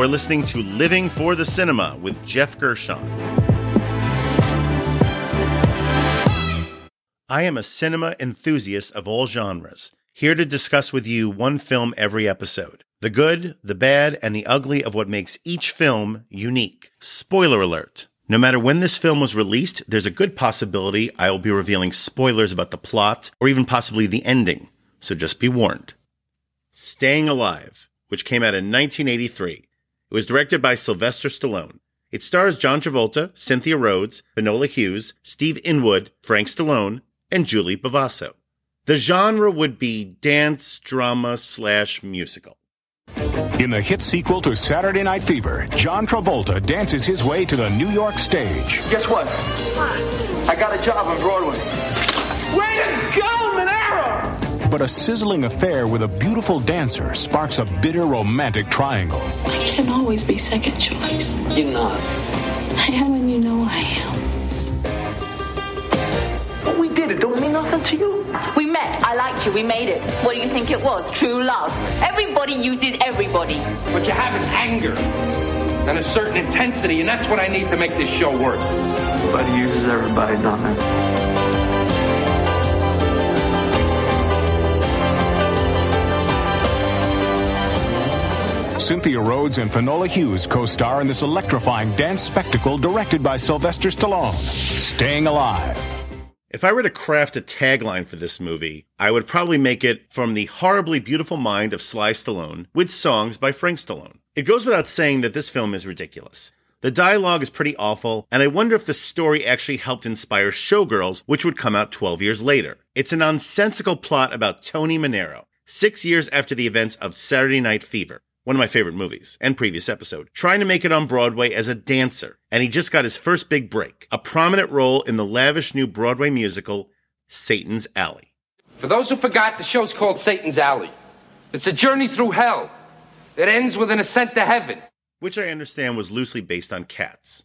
You are listening to Living for the Cinema with Geoff Gershon. I am a cinema enthusiast of all genres, here to discuss with you one film every episode. The good, the bad, and the ugly of what makes each film unique. Spoiler alert. No matter when this film was released, there's a good possibility I will be revealing spoilers about the plot or even possibly the ending, so just be warned. Staying Alive, which came out in 1983. It was directed by Sylvester Stallone. It stars John Travolta, Cynthia Rhodes, Finola Hughes, Steve Inwood, Frank Stallone, and Julie Bovasso. The genre would be dance, drama, slash musical. In the hit sequel to Saturday Night Fever, John Travolta dances his way to the New York stage. Guess what? I got a job on Broadway. Way to go, Manero! But a sizzling affair with a beautiful dancer sparks a bitter romantic triangle. I can't always be second choice. You're not. I am and you know I am. But we did it. Don't mean nothing to you. We met. I liked you. We made it. What do you think it was? True love. Everybody uses everybody. What you have is anger and a certain intensity, and that's what I need to make this show work. Everybody uses everybody, don't nothing. Cynthia Rhodes and Finola Hughes co-star in this electrifying dance spectacle directed by Sylvester Stallone, Staying Alive. If I were to craft a tagline for this movie, I would probably make it from the horribly beautiful mind of Sly Stallone with songs by Frank Stallone. It goes without saying that this film is ridiculous. The dialogue is pretty awful, and I wonder if the story actually helped inspire Showgirls, which would come out 12 years later. It's a nonsensical plot about Tony Manero, six years after the events of Saturday Night Fever, one of my favorite movies and previous episode, trying to make it on Broadway as a dancer. And he just got his first big break, a prominent role in the lavish new Broadway musical, Satan's Alley. For those who forgot, the show's called Satan's Alley. It's a journey through hell that ends with an ascent to heaven. which I understand was loosely based on cats.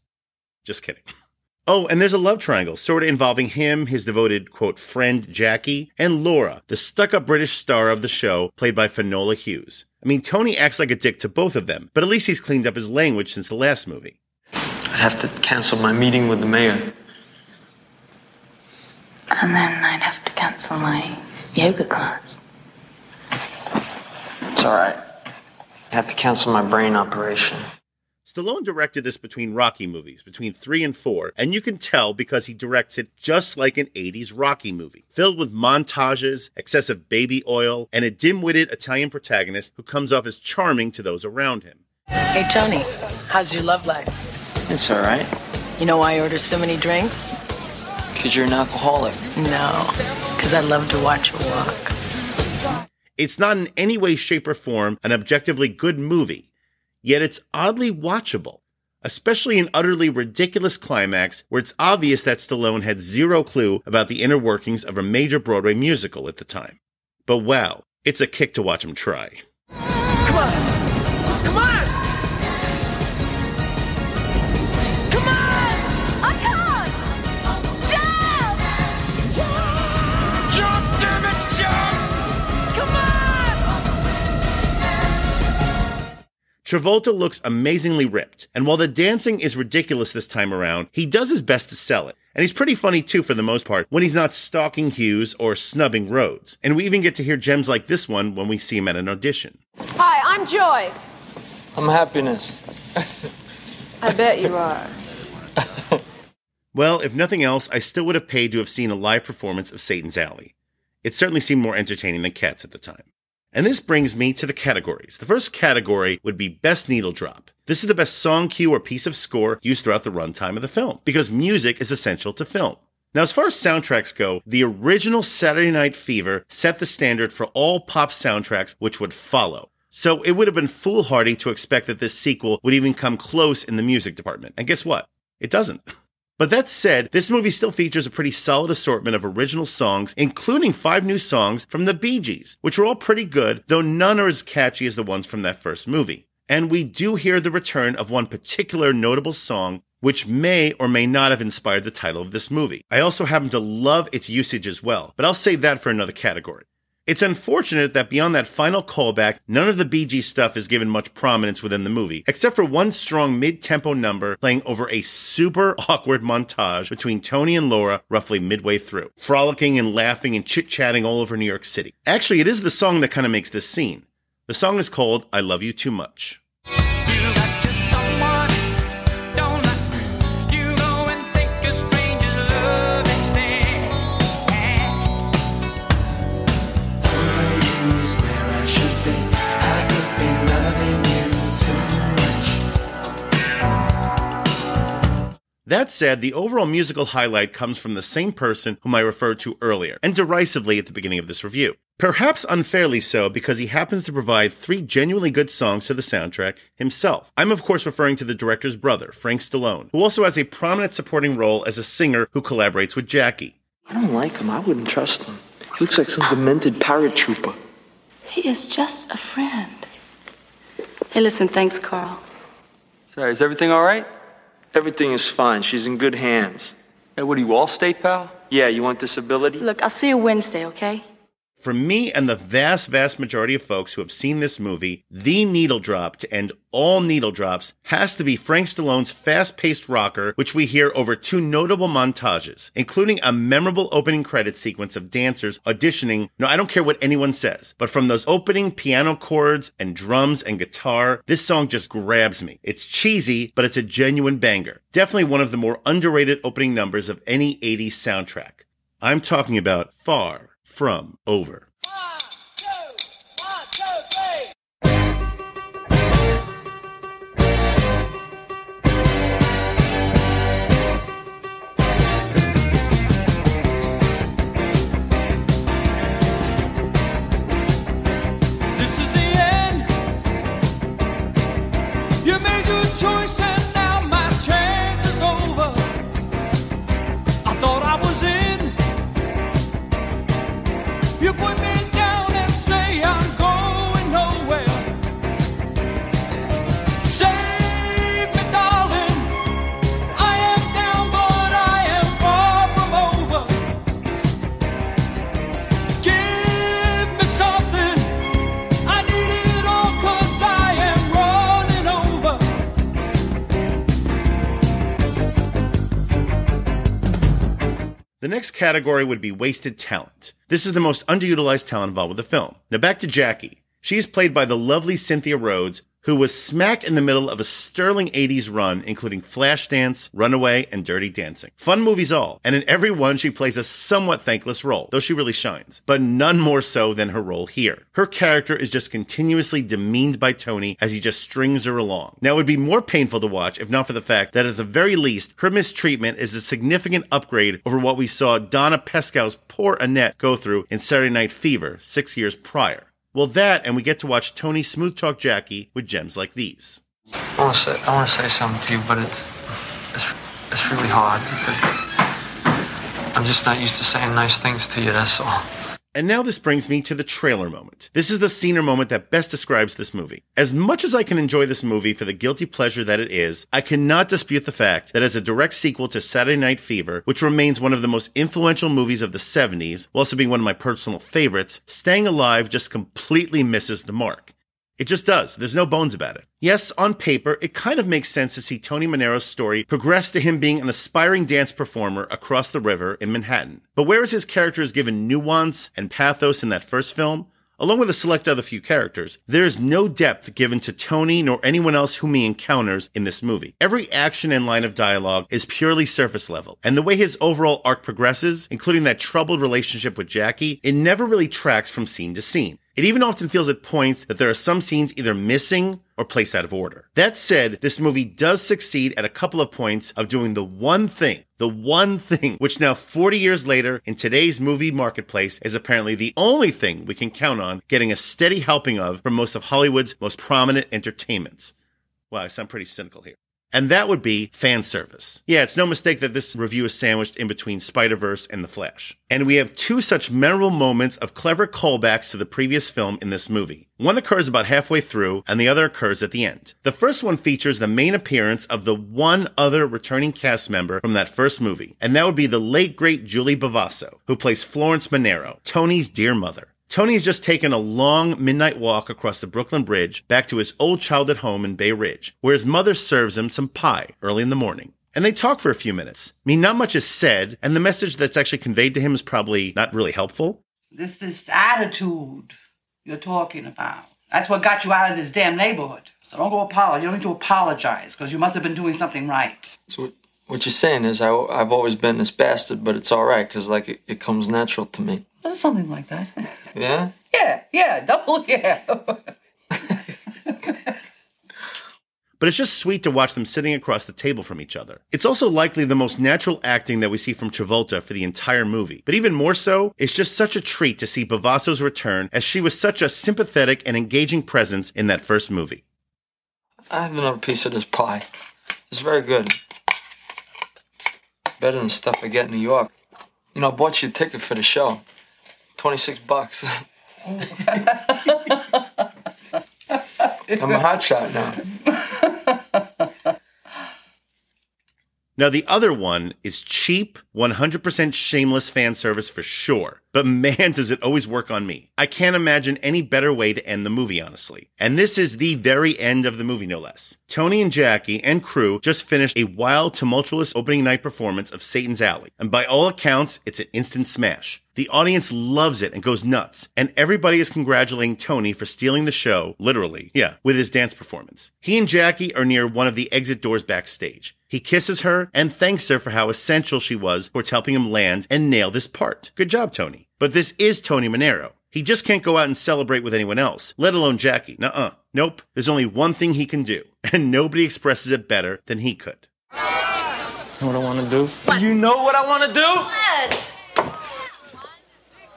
Just kidding. Oh, and there's a love triangle, sort of involving him, his devoted, quote, friend Jackie, and Laura, the stuck up British star of the show, played by Finola Hughes. I mean, Tony acts like a dick to both of them, but at least he's cleaned up his language since the last movie. I'd have to cancel my meeting with the mayor. And then I'd have to cancel my yoga class. It's all right. I have to cancel my brain operation. Stallone directed this between Rocky movies, between three and four, and you can tell because he directs it just like an 80s Rocky movie, filled with montages, excessive baby oil, and a dim witted Italian protagonist who comes off as charming to those around him. Hey, Tony, how's your love life? It's all right. You know why I order so many drinks? Because you're an alcoholic. No, because I love to watch you walk. It's not in any way, shape, or form an objectively good movie, yet it's oddly watchable, especially an utterly ridiculous climax where it's obvious that Stallone had zero clue about the inner workings of a major Broadway musical at the time. But wow, it's a kick to watch him try. Come on! Travolta looks amazingly ripped, and while the dancing is ridiculous this time around, he does his best to sell it. And he's pretty funny too for the most part when he's not stalking Hughes or snubbing Rhodes. And we even get to hear gems like this one when we see him at an audition. Hi, I'm Joy. I'm happiness. I bet you are. Well, if nothing else, I still would have paid to have seen a live performance of Satan's Alley. It certainly seemed more entertaining than Cats at the time. And this brings me to the categories. The first category would be Best Needle Drop. This is the best song cue or piece of score used throughout the runtime of the film, because music is essential to film. Now, as far as soundtracks go, the original Saturday Night Fever set the standard for all pop soundtracks which would follow. So it would have been foolhardy to expect that this sequel would even come close in the music department. And guess what? It doesn't. But that said, this movie still features a pretty solid assortment of original songs, including five new songs from the Bee Gees, which are all pretty good, though none are as catchy as the ones from that first movie. And we do hear the return of one particular notable song, which may or may not have inspired the title of this movie. I also happen to love its usage as well, but I'll save that for another category. It's unfortunate that beyond that final callback, none of the Gees stuff is given much prominence within the movie, except for one strong mid-tempo number playing over a super awkward montage between Tony and Laura roughly midway through, frolicking and laughing and chit-chatting all over New York City. Actually, it is the song that kind of makes this scene. The song is called I Love You Too Much. That said, the overall musical highlight comes from the same person whom I referred to earlier, and derisively at the beginning of this review. Perhaps unfairly so because he happens to provide three genuinely good songs to the soundtrack himself. I'm of course referring to the director's brother, Frank Stallone, who also has a prominent supporting role as a singer who collaborates with Jackie. I don't like him. I wouldn't trust him. He looks like some demented paratrooper. He is just a friend. Hey, listen, thanks, Carl. Sorry, is everything all right? Everything is fine. She's in good hands. Hey, what are you, Allstate, pal? Yeah, you want disability? Look, I'll see you Wednesday, okay? For me and the vast, vast majority of folks who have seen this movie, the needle drop to end all needle drops has to be Frank Stallone's fast paced rocker, which we hear over two notable montages, including a memorable opening credit sequence of dancers auditioning. No, I don't care what anyone says, but from those opening piano chords and drums and guitar, this song just grabs me. It's cheesy, but it's a genuine banger. Definitely one of the more underrated opening numbers of any 80s soundtrack. I'm talking about Far from over. The next category would be wasted talent. This is the most underutilized talent involved with the film. Now back to Jackie. She is played by the lovely Cynthia Rhodes, who was smack in the middle of a sterling 80s run, including Flashdance, Runaway, and Dirty Dancing. Fun movies all, and in every one she plays a somewhat thankless role, though she really shines, but none more so than her role here. Her character is just continuously demeaned by Tony as he just strings her along. Now it would be more painful to watch if not for the fact that at the very least, her mistreatment is a significant upgrade over what we saw Donna Pescow's poor Annette go through in Saturday Night Fever six years prior. Well, that, and we get to watch Tony smooth talk Jackie with gems like these. I want to say, I want to say something to you, but it's, it's, it's really hard because I'm just not used to saying nice things to you. That's all. And now this brings me to the trailer moment. This is the scene or moment that best describes this movie. As much as I can enjoy this movie for the guilty pleasure that it is, I cannot dispute the fact that as a direct sequel to Saturday Night Fever, which remains one of the most influential movies of the 70s, while also being one of my personal favorites, Staying Alive just completely misses the mark. It just does. There's no bones about it. Yes, on paper, it kind of makes sense to see Tony Manero's story progress to him being an aspiring dance performer across the river in Manhattan. But whereas his character is given nuance and pathos in that first film, along with a select other few characters, there is no depth given to Tony nor anyone else whom he encounters in this movie. Every action and line of dialogue is purely surface level, and the way his overall arc progresses, including that troubled relationship with Jackie, it never really tracks from scene to scene. It even often feels at points that there are some scenes either missing or placed out of order. That said, this movie does succeed at a couple of points of doing the one thing, the one thing, which now 40 years later in today's movie marketplace is apparently the only thing we can count on getting a steady helping of from most of Hollywood's most prominent entertainments. Wow, I sound pretty cynical here and that would be fan service. Yeah, it's no mistake that this review is sandwiched in between Spider Verse and The Flash. And we have two such memorable moments of clever callbacks to the previous film in this movie. One occurs about halfway through, and the other occurs at the end. The first one features the main appearance of the one other returning cast member from that first movie, and that would be the late great Julie Bovasso, who plays Florence Manero, Tony's dear mother. Tony's just taken a long midnight walk across the Brooklyn Bridge back to his old childhood home in Bay Ridge, where his mother serves him some pie early in the morning. And they talk for a few minutes. I mean, not much is said, and the message that's actually conveyed to him is probably not really helpful. This this attitude you're talking about. That's what got you out of this damn neighborhood. So don't go apologize. You don't need to apologize because you must have been doing something right. So what, what you're saying is I, I've always been this bastard, but it's all right because like it, it comes natural to me. Something like that. Yeah. Yeah, yeah, double yeah. but it's just sweet to watch them sitting across the table from each other. It's also likely the most natural acting that we see from Travolta for the entire movie. But even more so, it's just such a treat to see Bovasso's return as she was such a sympathetic and engaging presence in that first movie. I have another piece of this pie. It's very good. Better than stuff I get in New York. You know, I bought you a ticket for the show. 26 bucks. I'm a hotshot now. Now, the other one is cheap, 100% shameless fan service for sure. But man, does it always work on me. I can't imagine any better way to end the movie, honestly. And this is the very end of the movie, no less. Tony and Jackie and crew just finished a wild, tumultuous opening night performance of Satan's Alley. And by all accounts, it's an instant smash. The audience loves it and goes nuts, and everybody is congratulating Tony for stealing the show, literally, yeah, with his dance performance. He and Jackie are near one of the exit doors backstage. He kisses her and thanks her for how essential she was towards helping him land and nail this part. Good job, Tony. But this is Tony Manero. He just can't go out and celebrate with anyone else, let alone Jackie. Nuh-uh. Nope. There's only one thing he can do, and nobody expresses it better than he could. You know what I want to do? What? You know what I want to do? What?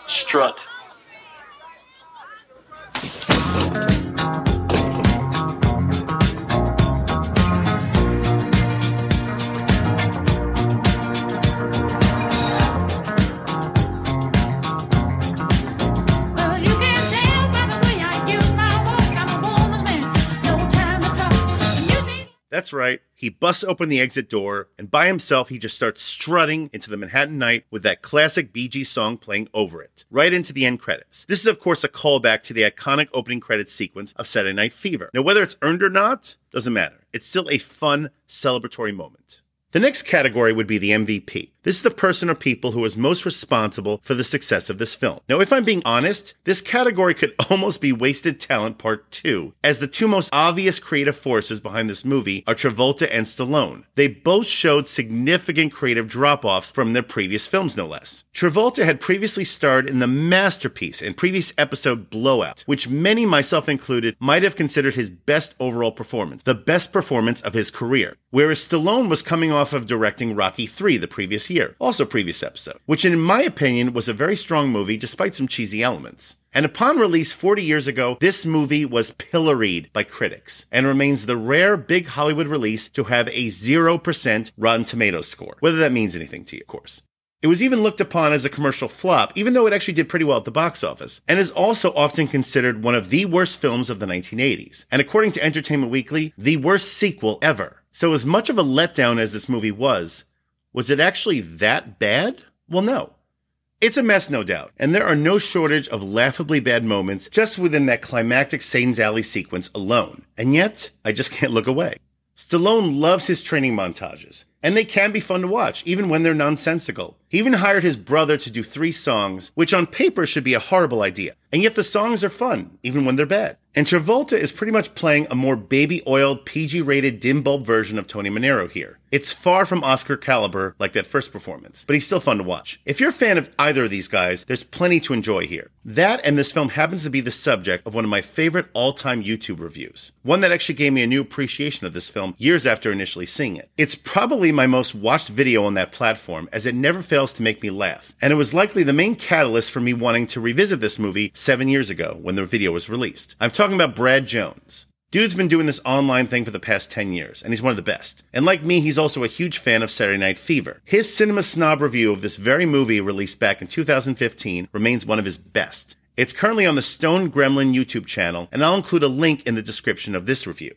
Strut. That's right. He busts open the exit door, and by himself, he just starts strutting into the Manhattan night with that classic Bee Gees song playing over it, right into the end credits. This is, of course, a callback to the iconic opening credits sequence of Saturday Night Fever. Now, whether it's earned or not, doesn't matter. It's still a fun, celebratory moment. The next category would be the MVP. This is the person or people who is most responsible for the success of this film. Now, if I'm being honest, this category could almost be Wasted Talent Part 2, as the two most obvious creative forces behind this movie are Travolta and Stallone. They both showed significant creative drop offs from their previous films, no less. Travolta had previously starred in the masterpiece and previous episode Blowout, which many, myself included, might have considered his best overall performance, the best performance of his career. Whereas Stallone was coming off of directing Rocky 3 the previous year, also previous episode, which in my opinion was a very strong movie despite some cheesy elements. And upon release 40 years ago, this movie was pilloried by critics and remains the rare big Hollywood release to have a 0% Rotten Tomatoes score, whether that means anything to you, of course. It was even looked upon as a commercial flop, even though it actually did pretty well at the box office, and is also often considered one of the worst films of the 1980s, and according to Entertainment Weekly, the worst sequel ever. So, as much of a letdown as this movie was, was it actually that bad? Well, no. It's a mess, no doubt, and there are no shortage of laughably bad moments just within that climactic Satan's Alley sequence alone. And yet, I just can't look away. Stallone loves his training montages, and they can be fun to watch, even when they're nonsensical. He even hired his brother to do three songs, which on paper should be a horrible idea. And yet the songs are fun, even when they're bad. And Travolta is pretty much playing a more baby oiled, PG rated, dim bulb version of Tony Manero here. It's far from Oscar caliber like that first performance, but he's still fun to watch. If you're a fan of either of these guys, there's plenty to enjoy here. That and this film happens to be the subject of one of my favorite all time YouTube reviews. One that actually gave me a new appreciation of this film years after initially seeing it. It's probably my most watched video on that platform as it never fails to make me laugh. And it was likely the main catalyst for me wanting to revisit this movie seven years ago when the video was released. I'm talking about Brad Jones. Dude's been doing this online thing for the past 10 years, and he's one of the best. And like me, he's also a huge fan of Saturday Night Fever. His Cinema Snob review of this very movie released back in 2015 remains one of his best. It's currently on the Stone Gremlin YouTube channel, and I'll include a link in the description of this review.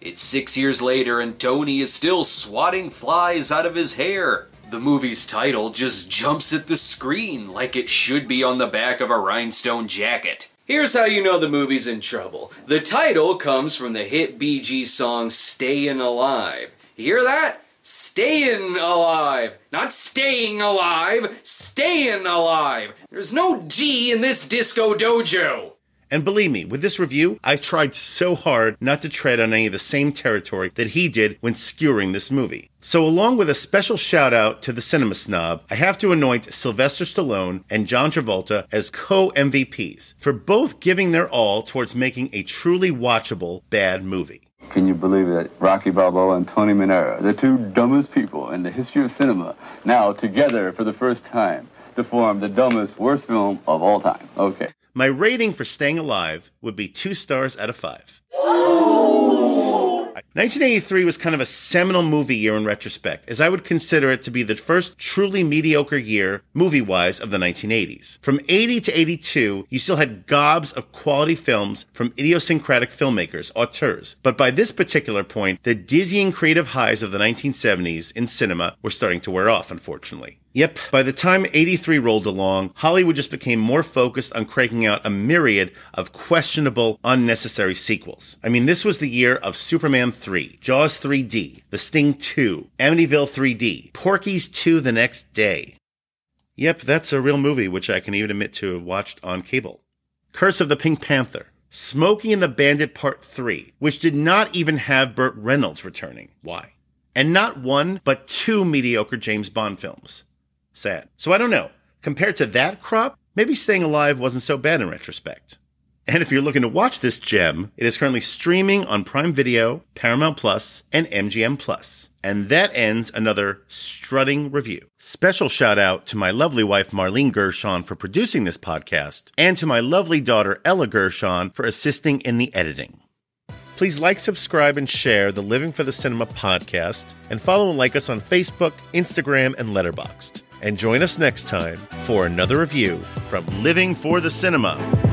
It's six years later, and Tony is still swatting flies out of his hair. The movie's title just jumps at the screen like it should be on the back of a rhinestone jacket. Here's how you know the movie's in trouble. The title comes from the hit Gees song Stayin' Alive. You hear that? Stayin' alive. Not staying alive, stayin' alive. There's no G in this disco dojo. And believe me, with this review, I tried so hard not to tread on any of the same territory that he did when skewering this movie. So, along with a special shout out to the cinema snob, I have to anoint Sylvester Stallone and John Travolta as co MVPs for both giving their all towards making a truly watchable bad movie. Can you believe that Rocky Balboa and Tony Manero, the two dumbest people in the history of cinema, now together for the first time to form the dumbest, worst film of all time? Okay. My rating for Staying Alive would be two stars out of five. 1983 was kind of a seminal movie year in retrospect, as I would consider it to be the first truly mediocre year, movie wise, of the 1980s. From 80 to 82, you still had gobs of quality films from idiosyncratic filmmakers, auteurs. But by this particular point, the dizzying creative highs of the 1970s in cinema were starting to wear off, unfortunately. Yep, by the time 83 rolled along, Hollywood just became more focused on cranking out a myriad of questionable, unnecessary sequels. I mean, this was the year of Superman 3, Jaws 3D, The Sting 2, Amityville 3D, Porky's 2 the next day. Yep, that's a real movie which I can even admit to have watched on cable. Curse of the Pink Panther, Smokey and the Bandit Part 3, which did not even have Burt Reynolds returning. Why? And not one, but two mediocre James Bond films. Sad. So I don't know. Compared to that crop, maybe Staying Alive wasn't so bad in retrospect. And if you're looking to watch this gem, it is currently streaming on Prime Video, Paramount Plus, and MGM Plus. And that ends another strutting review. Special shout out to my lovely wife Marlene Gershon for producing this podcast, and to my lovely daughter Ella Gershon for assisting in the editing. Please like, subscribe, and share the Living for the Cinema podcast, and follow and like us on Facebook, Instagram, and Letterboxd. And join us next time for another review from Living for the Cinema.